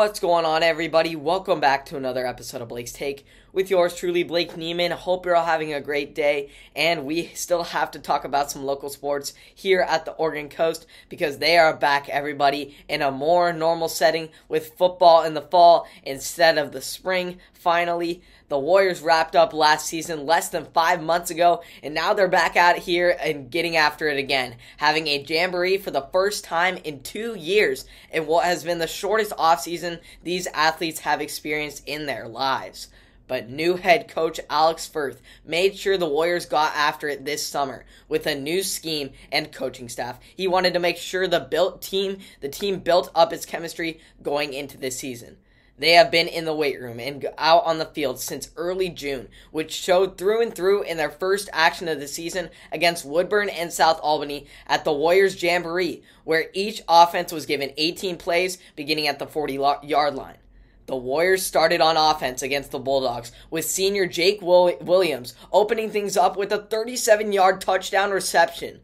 What's going on, everybody? Welcome back to another episode of Blake's Take with yours truly, Blake Neiman. Hope you're all having a great day, and we still have to talk about some local sports here at the Oregon Coast because they are back, everybody, in a more normal setting with football in the fall instead of the spring. Finally, the Warriors wrapped up last season less than five months ago, and now they're back out here and getting after it again, having a jamboree for the first time in two years in what has been the shortest offseason these athletes have experienced in their lives. But new head coach Alex Firth made sure the Warriors got after it this summer with a new scheme and coaching staff. He wanted to make sure the built team, the team built up its chemistry going into this season. They have been in the weight room and out on the field since early June, which showed through and through in their first action of the season against Woodburn and South Albany at the Warriors Jamboree, where each offense was given 18 plays beginning at the 40 yard line. The Warriors started on offense against the Bulldogs with senior Jake Williams opening things up with a 37 yard touchdown reception.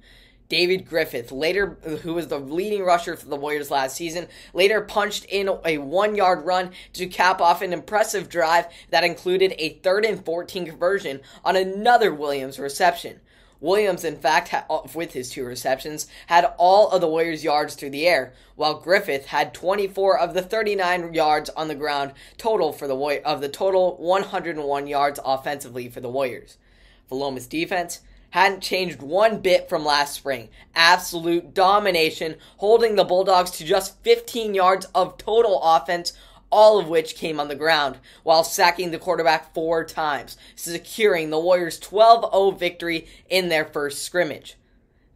David Griffith, later who was the leading rusher for the Warriors last season, later punched in a one-yard run to cap off an impressive drive that included a third and 14 conversion on another Williams reception. Williams, in fact, uh, with his two receptions, had all of the Warriors' yards through the air, while Griffith had 24 of the 39 yards on the ground total for the of the total 101 yards offensively for the Warriors. Philomath's defense hadn't changed one bit from last spring. Absolute domination, holding the Bulldogs to just 15 yards of total offense, all of which came on the ground, while sacking the quarterback four times, securing the Warriors' 12 0 victory in their first scrimmage.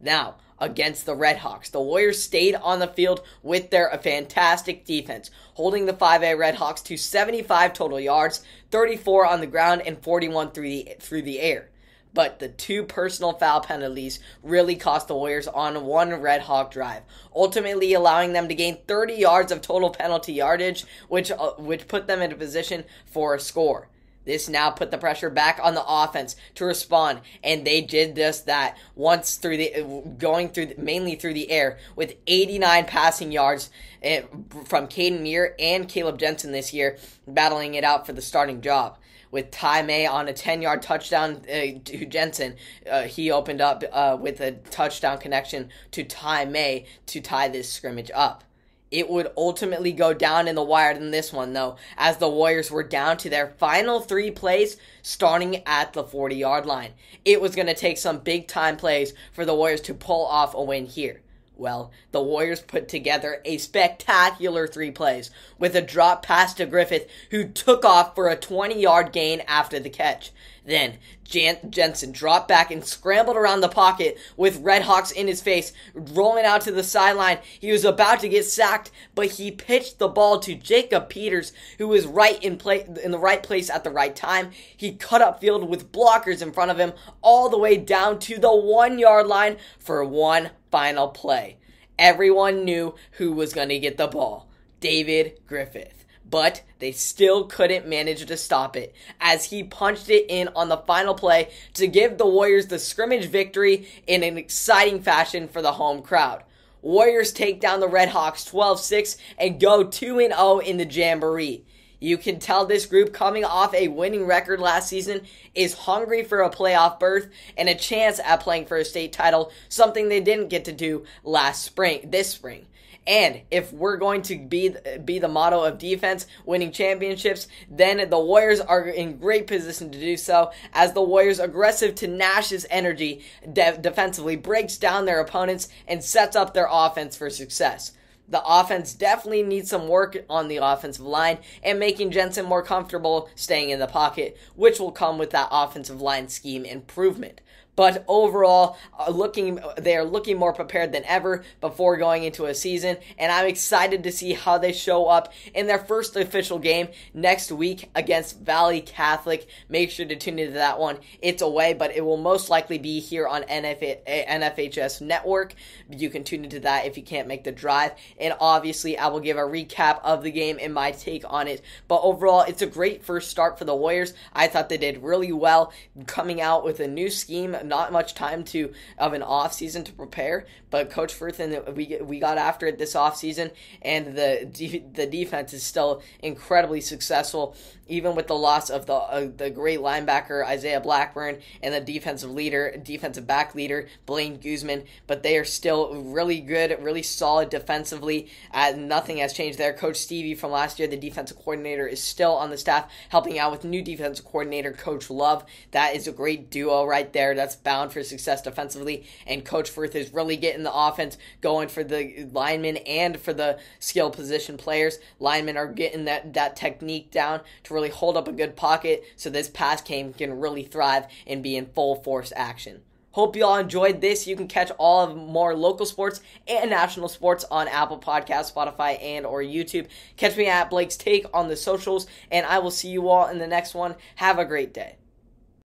Now, against the Redhawks. The Warriors stayed on the field with their fantastic defense, holding the 5A Redhawks to 75 total yards, 34 on the ground and 41 through the through the air but the two personal foul penalties really cost the Warriors on one Red Hawk drive, ultimately allowing them to gain 30 yards of total penalty yardage, which uh, which put them in a position for a score. This now put the pressure back on the offense to respond, and they did just that once through the going through mainly through the air with 89 passing yards eh, from Caden Muir and Caleb Jensen this year, battling it out for the starting job with Ty May on a 10 yard touchdown uh, to Jensen. Uh, he opened up uh, with a touchdown connection to Ty May to tie this scrimmage up. It would ultimately go down in the wire than this one, though, as the Warriors were down to their final three plays starting at the 40 yard line. It was going to take some big time plays for the Warriors to pull off a win here. Well, the Warriors put together a spectacular three plays with a drop pass to Griffith, who took off for a 20 yard gain after the catch. Then Jan- Jensen dropped back and scrambled around the pocket with Redhawks in his face, rolling out to the sideline. He was about to get sacked, but he pitched the ball to Jacob Peters, who was right in play in the right place at the right time. He cut up field with blockers in front of him all the way down to the one yard line for one final play. Everyone knew who was going to get the ball. David Griffith but they still couldn't manage to stop it as he punched it in on the final play to give the Warriors the scrimmage victory in an exciting fashion for the home crowd. Warriors take down the Redhawks 12 6 and go 2 0 in the Jamboree. You can tell this group coming off a winning record last season is hungry for a playoff berth and a chance at playing for a state title, something they didn't get to do last spring, this spring. And if we're going to be be the motto of defense, winning championships, then the Warriors are in great position to do so. As the Warriors' aggressive to Nash's energy de- defensively breaks down their opponents and sets up their offense for success. The offense definitely needs some work on the offensive line and making Jensen more comfortable staying in the pocket, which will come with that offensive line scheme improvement but overall, uh, looking they are looking more prepared than ever before going into a season, and I'm excited to see how they show up in their first official game next week against Valley Catholic. Make sure to tune into that one. It's away, but it will most likely be here on NFHS Network. You can tune into that if you can't make the drive, and obviously I will give a recap of the game and my take on it. But overall, it's a great first start for the Warriors. I thought they did really well coming out with a new scheme not much time to of an off season to prepare, but Coach Firth and we we got after it this off season, and the the defense is still incredibly successful, even with the loss of the uh, the great linebacker Isaiah Blackburn and the defensive leader, defensive back leader Blaine Guzman. But they are still really good, really solid defensively. Uh, nothing has changed there. Coach Stevie from last year, the defensive coordinator, is still on the staff, helping out with new defensive coordinator Coach Love. That is a great duo right there. That's bound for success defensively, and Coach Firth is really getting the offense going for the linemen and for the skill position players. Linemen are getting that that technique down to really hold up a good pocket, so this pass game can really thrive and be in full force action. Hope you all enjoyed this. You can catch all of more local sports and national sports on Apple Podcasts, Spotify, and or YouTube. Catch me at Blake's Take on the socials, and I will see you all in the next one. Have a great day.